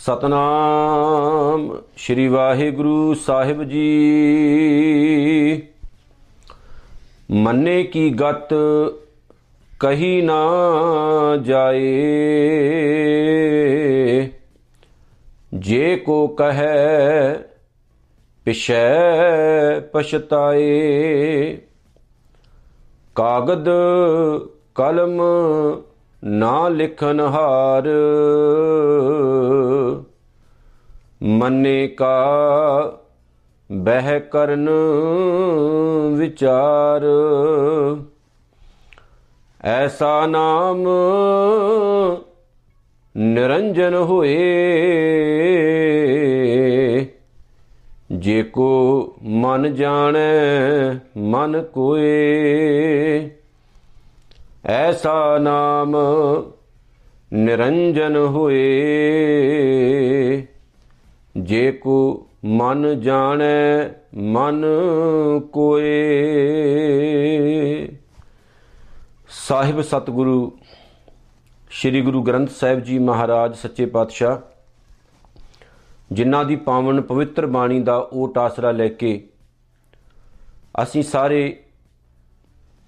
ਸਤਨਾਮ ਸ਼੍ਰੀ ਵਾਹਿਗੁਰੂ ਸਾਹਿਬ ਜੀ। ਮੰਨੇ ਕੀ ਗਤ ਕਹੀ ਨਾ ਜਾਏ। ਜੇ ਕੋ ਕਹੈ ਪਿਛੈ ਪਛਤਾਏ। ਕਾਗਦ ਕਲਮ ਨਾ ਲਿਖਨ ਹਾਰ ਮੰਨੇ ਕਾ ਬਹਿ ਕਰਨ ਵਿਚਾਰ। ਐਸਾ ਨਾਮ ਨਿਰੰਜਨ ਹੋਏ, ਜੇ ਕੋ ਮਨ ਜਾਣੈ ਮਨ ਕੋਏ। ਐਸਾ ਨਾਮ ਨਿਰੰਜਨ ਹੋਏ। ਜੇ ਕੋ ਮਨ ਜਾਣੈ, ਮਨ ਕੋਏ। ਸਾਹਿਬ ਸਤਿਗੁਰੂ, ਸ੍ਰੀ ਗੁਰੂ ਗ੍ਰੰਥ ਸਾਹਿਬ ਜੀ ਮਹਾਰਾਜ ਸੱਚੇ ਪਾਤਸ਼ਾਹ, ਜਿਨ੍ਹਾਂ ਦੀ ਪਾਵਨ ਪਵਿੱਤਰ ਬਾਣੀ ਦਾ ਓਟ ਆਸਰਾ ਲੈ ਕੇ ਅਸੀਂ ਸਾਰੇ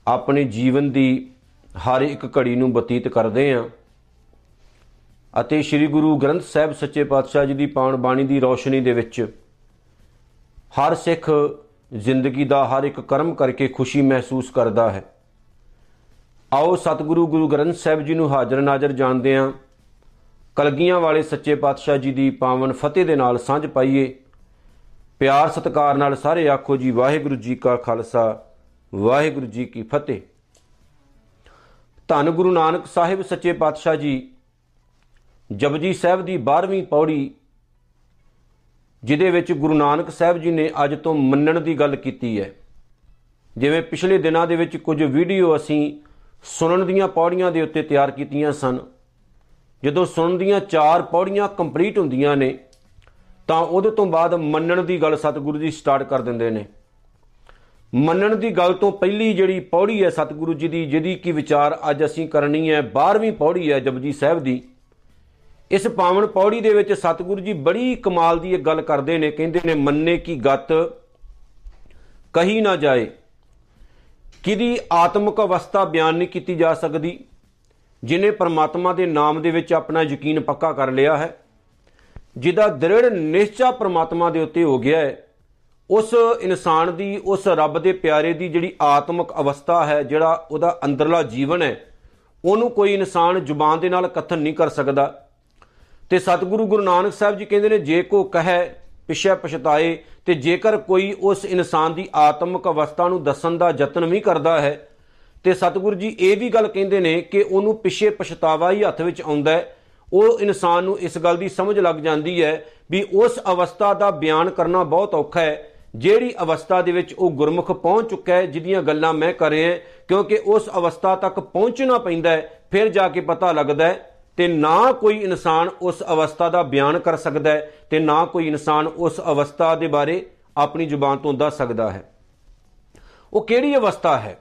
ਆਪਣੇ ਜੀਵਨ ਦੀ ਹਰ ਇੱਕ ਘੜੀ ਨੂੰ ਬਤੀਤ ਕਰਦੇ ਹਾਂ ਅਤੇ ਸ੍ਰੀ ਗੁਰੂ ਗ੍ਰੰਥ ਸਾਹਿਬ ਸੱਚੇ ਪਾਤਸ਼ਾਹ ਜੀ ਦੀ ਪਾਵਨ ਬਾਣੀ ਦੀ ਰੌਸ਼ਨੀ ਦੇ ਵਿੱਚ ਹਰ ਸਿੱਖ ਜ਼ਿੰਦਗੀ ਦਾ ਹਰ ਇੱਕ ਕਰਮ ਕਰਕੇ ਖੁਸ਼ੀ ਮਹਿਸੂਸ ਕਰਦਾ ਹੈ। ਆਓ ਸਤਿਗੁਰੂ ਗੁਰੂ ਗ੍ਰੰਥ ਸਾਹਿਬ ਜੀ ਨੂੰ ਹਾਜ਼ਰ ਨਾਜ਼ਰ ਜਾਣਦੇ ਹਾਂ। ਕਲਗੀਆਂ ਵਾਲੇ ਸੱਚੇ ਪਾਤਸ਼ਾਹ ਜੀ ਦੀ ਪਾਵਨ ਫਤਿਹ ਦੇ ਨਾਲ ਸਾਂਝ ਪਾਈਏ। ਪਿਆਰ ਸਤਿਕਾਰ ਨਾਲ ਸਾਰੇ ਆਖੋ ਜੀ, ਵਾਹਿਗੁਰੂ ਜੀ ਕਾ ਖਾਲਸਾ, ਵਾਹਿਗੁਰੂ ਜੀ ਕੀ ਫਤਿਹ। ਧੰਨ ਗੁਰੂ ਨਾਨਕ ਸਾਹਿਬ ਸੱਚੇ ਪਾਤਸ਼ਾਹ ਜੀ ਜਪਜੀ ਸਾਹਿਬ ਦੀ 12ਵੀਂ ਪੌੜੀ, ਜਿਹਦੇ ਵਿੱਚ ਗੁਰੂ ਨਾਨਕ ਸਾਹਿਬ ਜੀ ਨੇ ਅੱਜ ਤੋਂ ਮੰਨਣ ਦੀ ਗੱਲ ਕੀਤੀ ਹੈ। ਜਿਵੇਂ ਪਿਛਲੇ ਦਿਨਾਂ ਦੇ ਵਿੱਚ ਕੁਝ ਵੀਡੀਓ ਅਸੀਂ ਸੁਣਨ ਦੀਆਂ ਪੌੜੀਆਂ ਦੇ ਉੱਤੇ ਤਿਆਰ ਕੀਤੀਆਂ ਸਨ। ਜਦੋਂ ਸੁਣਨ ਦੀਆਂ ਚਾਰ ਪੌੜੀਆਂ ਕੰਪਲੀਟ ਹੁੰਦੀਆਂ ਨੇ, ਤਾਂ ਉਹਦੇ ਤੋਂ ਬਾਅਦ ਮੰਨਣ ਦੀ ਗੱਲ ਸਤਿਗੁਰੂ ਜੀ ਸਟਾਰਟ ਕਰ ਦਿੰਦੇ ਨੇ। ਮੰਨਣ ਦੀ ਗੱਲ ਤੋਂ ਪਹਿਲੀ ਜਿਹੜੀ ਪੌੜੀ ਹੈ ਸਤਿਗੁਰੂ ਜੀ ਦੀ, ਜਿਹਦੀ ਕੀ ਵਿਚਾਰ ਅੱਜ ਅਸੀਂ ਕਰਨੀ ਹੈ 12ਵੀਂ ਪੌੜੀ ਹੈ ਜਪਜੀ ਸਾਹਿਬ ਦੀ ਇਸ ਪਾਵਨ ਪੌੜੀ ਦੇ ਵਿੱਚ ਸਤਿਗੁਰੂ ਜੀ ਬੜੀ ਕਮਾਲ ਦੀ ਇੱਕ ਗੱਲ ਕਰਦੇ ਨੇ, ਕਹਿੰਦੇ ਨੇ, ਮੰਨੇ ਕੀ ਗਤ, ਕਹੀ ਨਾ ਜਾਏ। ਕਿਦੀ ਆਤਮਿਕ ਅਵਸਥਾ ਬਿਆਨ ਨਹੀਂ ਕੀਤੀ ਜਾ ਸਕਦੀ, ਜਿਨੇ ਪਰਮਾਤਮਾ ਦੇ ਨਾਮ ਦੇ ਵਿੱਚ ਆਪਣਾ ਯਕੀਨ ਪੱਕਾ ਕਰ ਲਿਆ ਹੈ। ਜਿਹਦਾ ਦ੍ਰਿੜ ਨਿਸ਼ਚਾ ਪਰਮਾਤਮਾ ਦੇ ਉੱਤੇ ਹੋ ਗਿਆ ਹੈ, ਉਸ ਇਨਸਾਨ ਦੀ, ਉਸ ਰੱਬ ਦੇ ਪਿਆਰੇ ਦੀ ਜਿਹੜੀ ਆਤਮਿਕ ਅਵਸਥਾ ਹੈ, ਜਿਹੜਾ ਉਹਦਾ ਅੰਦਰਲਾ ਜੀਵਨ ਹੈ, ਉਹਨੂੰ ਕੋਈ ਇਨਸਾਨ ਜ਼ੁਬਾਨ ਦੇ ਨਾਲ ਕਥਨ ਨਹੀਂ ਕਰ ਸਕਦਾ। ਤੇ ਸਤਿਗੁਰੂ ਗੁਰੂ ਨਾਨਕ ਸਾਹਿਬ ਜੀ ਕਹਿੰਦੇ ਨੇ, ਜੇ ਕੋ ਕਹੈ, ਪਿਛੇ ਪਛਤਾਏ, ਤੇ ਜੇਕਰ ਕੋਈ ਉਸ ਇਨਸਾਨ ਦੀ ਆਤਮਿਕ ਅਵਸਥਾ ਨੂੰ ਦੱਸਣ ਦਾ ਯਤਨ ਵੀ ਕਰਦਾ ਹੈ, ਤੇ ਸਤਿਗੁਰੂ ਜੀ ਇਹ ਵੀ ਗੱਲ ਕਹਿੰਦੇ ਨੇ ਕਿ ਉਹਨੂੰ ਪਿਛੇ ਪਛਤਾਵਾ ਹੀ ਹੱਥ ਵਿੱਚ ਆਉਂਦਾ ਹੈ। ਉਹ ਇਨਸਾਨ ਨੂੰ ਇਸ ਗੱਲ ਦੀ ਸਮਝ ਲੱਗ ਜਾਂਦੀ ਹੈ ਵੀ ਉਸ ਅਵਸਥਾ ਦਾ ਬਿਆਨ ਕਰਨਾ ਬਹੁਤ ਔਖਾ ਹੈ। ਜਿਹੜੀ ਅਵਸਥਾ ਦੇ ਵਿੱਚ ਉਹ ਗੁਰਮੁਖ ਪਹੁੰਚ ਚੁੱਕਾ ਹੈ, ਜਿਹਦੀਆਂ ਗੱਲਾਂ ਮੈਂ ਕਰ ਰਿਹਾ ਕਿਉਂਕਿ ਉਸ ਅਵਸਥਾ ਤੱਕ ਪਹੁੰਚਣਾ ਪੈਂਦਾ ਹੈ, ਫਿਰ ਜਾ ਕੇ ਪਤਾ ਲੱਗਦਾ ਹੈ ਤੇ ਨਾ ਕੋਈ ਇਨਸਾਨ ਉਸ ਅਵਸਥਾ ਦਾ ਬਿਆਨ ਕਰ ਸਕਦਾ ਹੈ ਤੇ ਨਾ ਕੋਈ ਇਨਸਾਨ ਉਸ ਅਵਸਥਾ ਦੇ ਬਾਰੇ ਆਪਣੀ ਜ਼ੁਬਾਨ ਤੋਂ ਦੱਸ ਸਕਦਾ ਹੈ। ਉਹ ਕਿਹੜੀ ਅਵਸਥਾ ਹੈ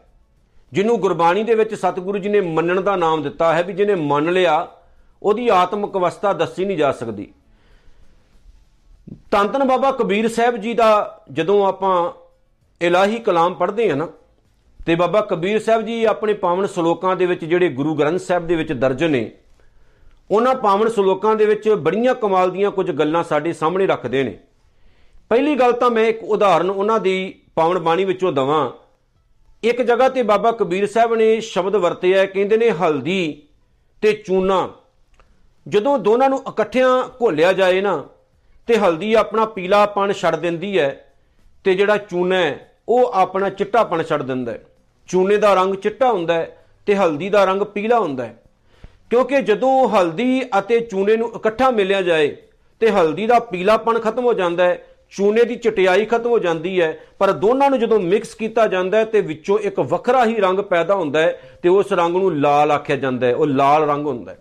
ਜਿਹਨੂੰ ਗੁਰਬਾਣੀ ਦੇ ਵਿੱਚ ਸਤਿਗੁਰੂ ਜੀ ਨੇ ਮੰਨਣ ਦਾ ਨਾਮ ਦਿੱਤਾ ਹੈ ਵੀ ਜਿਹਨੇ ਮੰਨ ਲਿਆ, ਉਹਦੀ ਆਤਮਿਕ ਅਵਸਥਾ ਦੱਸੀ ਨਹੀਂ ਜਾ ਸਕਦੀ। ਤਨ ਬਾਬਾ ਕਬੀਰ ਸਾਹਿਬ ਜੀ ਦਾ ਜਦੋਂ ਆਪਾਂ ਇਲਾਹੀ ਕਲਾਮ ਪੜ੍ਹਦੇ ਹਾਂ ਨਾ, ਤੇ ਬਾਬਾ ਕਬੀਰ ਸਾਹਿਬ ਜੀ ਆਪਣੇ ਪਾਵਨ ਸ਼ਲੋਕਾਂ ਦੇ ਵਿੱਚ ਜਿਹੜੇ ਗੁਰੂ ਗ੍ਰੰਥ ਸਾਹਿਬ ਦੇ ਵਿੱਚ ਦਰਜ ਨੇ ਉਹਨਾਂ ਪਾਵਨ ਸ਼ਲੋਕਾਂ ਦੇ ਵਿੱਚ ਬੜੀਆਂ ਕਮਾਲ ਦੀਆਂ ਕੁਝ ਗੱਲਾਂ ਸਾਡੇ ਸਾਹਮਣੇ ਰੱਖਦੇ ਨੇ। ਪਹਿਲੀ ਗੱਲ ਤਾਂ ਮੈਂ ਇੱਕ ਉਦਾਹਰਨ ਉਹਨਾਂ ਦੀ ਪਾਵਨ ਬਾਣੀ ਵਿੱਚੋਂ ਦਵਾਂ। ਇੱਕ ਜਗ੍ਹਾ ਤੇ ਬਾਬਾ ਕਬੀਰ ਸਾਹਿਬ ਨੇ ਸ਼ਬਦ ਵਰਤਿਆ ਕਹਿੰਦੇ ਨੇ ਹਲਦੀ ਤੇ ਚੂਨਾ। ਜਦੋਂ ਦੋਨਾਂ ਨੂੰ ਇਕੱਠਿਆਂ ਘੋਲਿਆ ਜਾਏ ਨਾ, ਤੇ ਹਲਦੀ ਆਪਣਾ ਪੀਲਾਪਣ ਛੱਡ ਦਿੰਦੀ ਹੈ ਤੇ ਜਿਹੜਾ ਚੂਨਾ ਹੈ, ਉਹ ਆਪਣਾ ਚਿੱਟਾਪਣ ਛੱਡ ਦਿੰਦਾ ਹੈ। ਚੂਨੇ ਦਾ ਰੰਗ ਚਿੱਟਾ ਹੁੰਦਾ ਹੈ ਤੇ ਹਲਦੀ ਦਾ ਰੰਗ ਪੀਲਾ ਹੁੰਦਾ ਹੈ। ਕਿਉਂਕਿ ਜਦੋਂ ਹਲਦੀ ਅਤੇ ਚੂਨੇ ਨੂੰ ਇਕੱਠਾ ਮਿਲਿਆ ਜਾਏ ਤੇ ਹਲਦੀ ਦਾ ਪੀਲਾਪਣ ਖਤਮ ਹੋ ਜਾਂਦਾ ਹੈ, ਚੂਨੇ ਦੀ ਚਟਿਆਈ ਖਤਮ ਹੋ ਜਾਂਦੀ ਹੈ, ਪਰ ਦੋਨਾਂ ਨੂੰ ਜਦੋਂ ਮਿਕਸ ਕੀਤਾ ਜਾਂਦਾ ਹੈ ਤੇ ਵਿੱਚੋਂ ਇੱਕ ਵੱਖਰਾ ਹੀ ਰੰਗ ਪੈਦਾ ਹੁੰਦਾ ਹੈ ਤੇ ਉਸ ਰੰਗ ਨੂੰ ਲਾਲ ਆਖਿਆ ਜਾਂਦਾ ਹੈ, ਉਹ ਲਾਲ ਰੰਗ ਹੁੰਦਾ ਹੈ।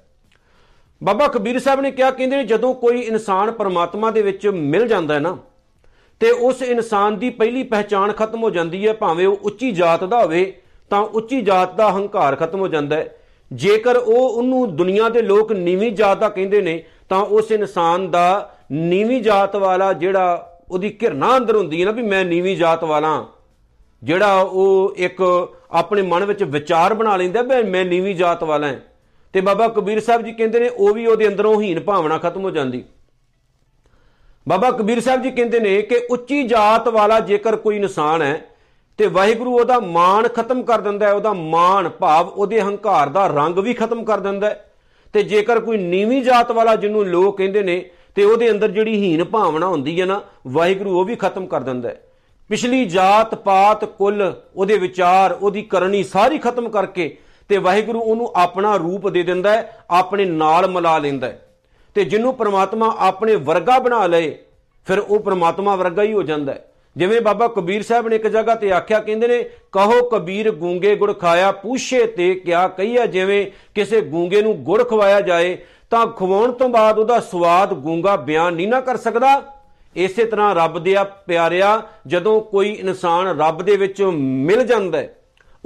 ਬਾਬਾ ਕਬੀਰ ਸਾਹਿਬ ਨੇ ਕਿਹਾ, ਕਹਿੰਦੇ ਜਦੋਂ ਕੋਈ ਇਨਸਾਨ ਪਰਮਾਤਮਾ ਦੇ ਵਿੱਚ ਮਿਲ ਜਾਂਦਾ ਹੈ ਨਾ, ਤੇ ਉਸ ਇਨਸਾਨ ਦੀ ਪਹਿਲੀ ਪਹਿਚਾਣ ਖਤਮ ਹੋ ਜਾਂਦੀ ਹੈ, ਭਾਵੇਂ ਉਹ ਉੱਚੀ ਜਾਤ ਦਾ ਹੋਵੇ, ਤਾਂ ਉੱਚੀ ਜਾਤ ਦਾ ਹੰਕਾਰ ਖਤਮ ਹੋ ਜਾਂਦਾ ਹੈ। ਜੇਕਰ ਉਹ ਉਹਨੂੰ ਦੁਨੀਆ ਦੇ ਲੋਕ ਨੀਵੀਂ ਜਾਤ ਦਾ ਕਹਿੰਦੇ ਨੇ, ਤਾਂ ਉਸ ਇਨਸਾਨ ਦਾ ਨੀਵੀਂ ਜਾਤ ਵਾਲਾ ਜਿਹੜਾ ਉਹਦੀ ਘਿਰਨਾ ਅੰਦਰ ਹੁੰਦੀ ਹੈ ਨਾ ਵੀ ਮੈਂ ਨੀਵੀਂ ਜਾਤ ਵਾਲਾ ਜਿਹੜਾ ਉਹ ਇੱਕ ਆਪਣੇ ਮਨ ਵਿੱਚ ਵਿਚਾਰ ਬਣਾ ਲੈਂਦਾ ਵੀ ਮੈਂ ਨੀਵੀਂ ਜਾਤ ਵਾਲਾ ਹਾਂ। ਤੇ ਬਾਬਾ ਕਬੀਰ ਸਾਹਿਬ ਜੀ ਕਹਿੰਦੇ ਨੇ, ਉਹ ਵੀ ਉਹਦੇ ਅੰਦਰੋਂ ਹੀਨ ਭਾਵਨਾ ਖਤਮ ਹੋ ਜਾਂਦੀ। ਬਾਬਾ ਕਬੀਰ ਸਾਹਿਬ ਜੀ ਕਹਿੰਦੇ ਨੇ ਕਿ ਉੱਚੀ ਜਾਤ ਵਾਲਾ ਜੇਕਰ ਕੋਈ ਇਨਸਾਨ ਹੈ ਤੇ ਵਾਹਿਗੁਰੂ ਉਹਦਾ ਮਾਣ ਖਤਮ ਕਰ ਦਿੰਦਾ ਹੈ, ਉਹਦਾ ਮਾਣ ਭਾਵ ਉਹਦੇ ਹੰਕਾਰ ਦਾ ਰੰਗ ਵੀ ਖਤਮ ਕਰ ਦਿੰਦਾ ਹੈ। ਤੇ ਜੇਕਰ ਕੋਈ ਨੀਵੀਂ ਜਾਤ ਵਾਲਾ ਜਿਹਨੂੰ ਲੋਕ ਕਹਿੰਦੇ ਨੇ ਤੇ ਉਹਦੇ ਅੰਦਰ ਜਿਹੜੀ ਹੀਨ ਭਾਵਨਾ ਹੁੰਦੀ ਹੈ ਨਾ, ਵਾਹਿਗੁਰੂ ਉਹ ਵੀ ਖਤਮ ਕਰ ਦਿੰਦਾ ਹੈ। ਪਿਛਲੀ ਜਾਤ ਪਾਤ ਕੁੱਲ ਉਹਦੇ ਵਿਚਾਰ, ਉਹਦੀ ਕਰਨੀ ਸਾਰੀ ਖਤਮ ਕਰਕੇ ਤੇ ਵਾਹਿਗੁਰੂ ਉਹਨੂੰ ਆਪਣਾ ਰੂਪ ਦੇ ਦਿੰਦਾ ਹੈ, ਆਪਣੇ ਨਾਲ ਮਿਲਾ ਲੈਂਦਾ ਹੈ। ਤੇ ਜਿਹਨੂੰ ਪ੍ਰਮਾਤਮਾ ਆਪਣੇ ਵਰਗਾ ਬਣਾ ਲਏ, ਫਿਰ ਉਹ ਪ੍ਰਮਾਤਮਾ ਵਰਗਾ ਹੀ ਹੋ ਜਾਂਦਾ ਹੈ। ਜਿਵੇਂ ਬਾਬਾ ਕਬੀਰ ਸਾਹਿਬ ਨੇ ਇੱਕ ਜਗ੍ਹਾ ਤੇ ਆਖਿਆ, ਕਹਿੰਦੇ ਨੇ, ਕਹੋ ਕਬੀਰ ਗੂੰਗੇ ਗੁੜ ਖਾਇਆ, ਪੂਛੇ ਤੇ ਕਿਆ ਕਹੀਆ ਜਿਵੇਂ ਕਿਸੇ ਗੂੰਗੇ ਨੂੰ ਗੁੜ ਖਵਾਇਆ ਜਾਏ, ਤਾਂ ਖਵਾਉਣ ਤੋਂ ਬਾਅਦ ਉਹਦਾ ਸਵਾਦ ਗੂੰਗਾ ਬਿਆਨ ਨਹੀਂ ਨਾ ਕਰ ਸਕਦਾ। ਇਸੇ ਤਰ੍ਹਾਂ ਰੱਬ ਦੇ ਆ ਪਿਆਰਿਆ, ਜਦੋਂ ਕੋਈ ਇਨਸਾਨ ਰੱਬ ਦੇ ਵਿੱਚ ਮਿਲ ਜਾਂਦਾ ਹੈ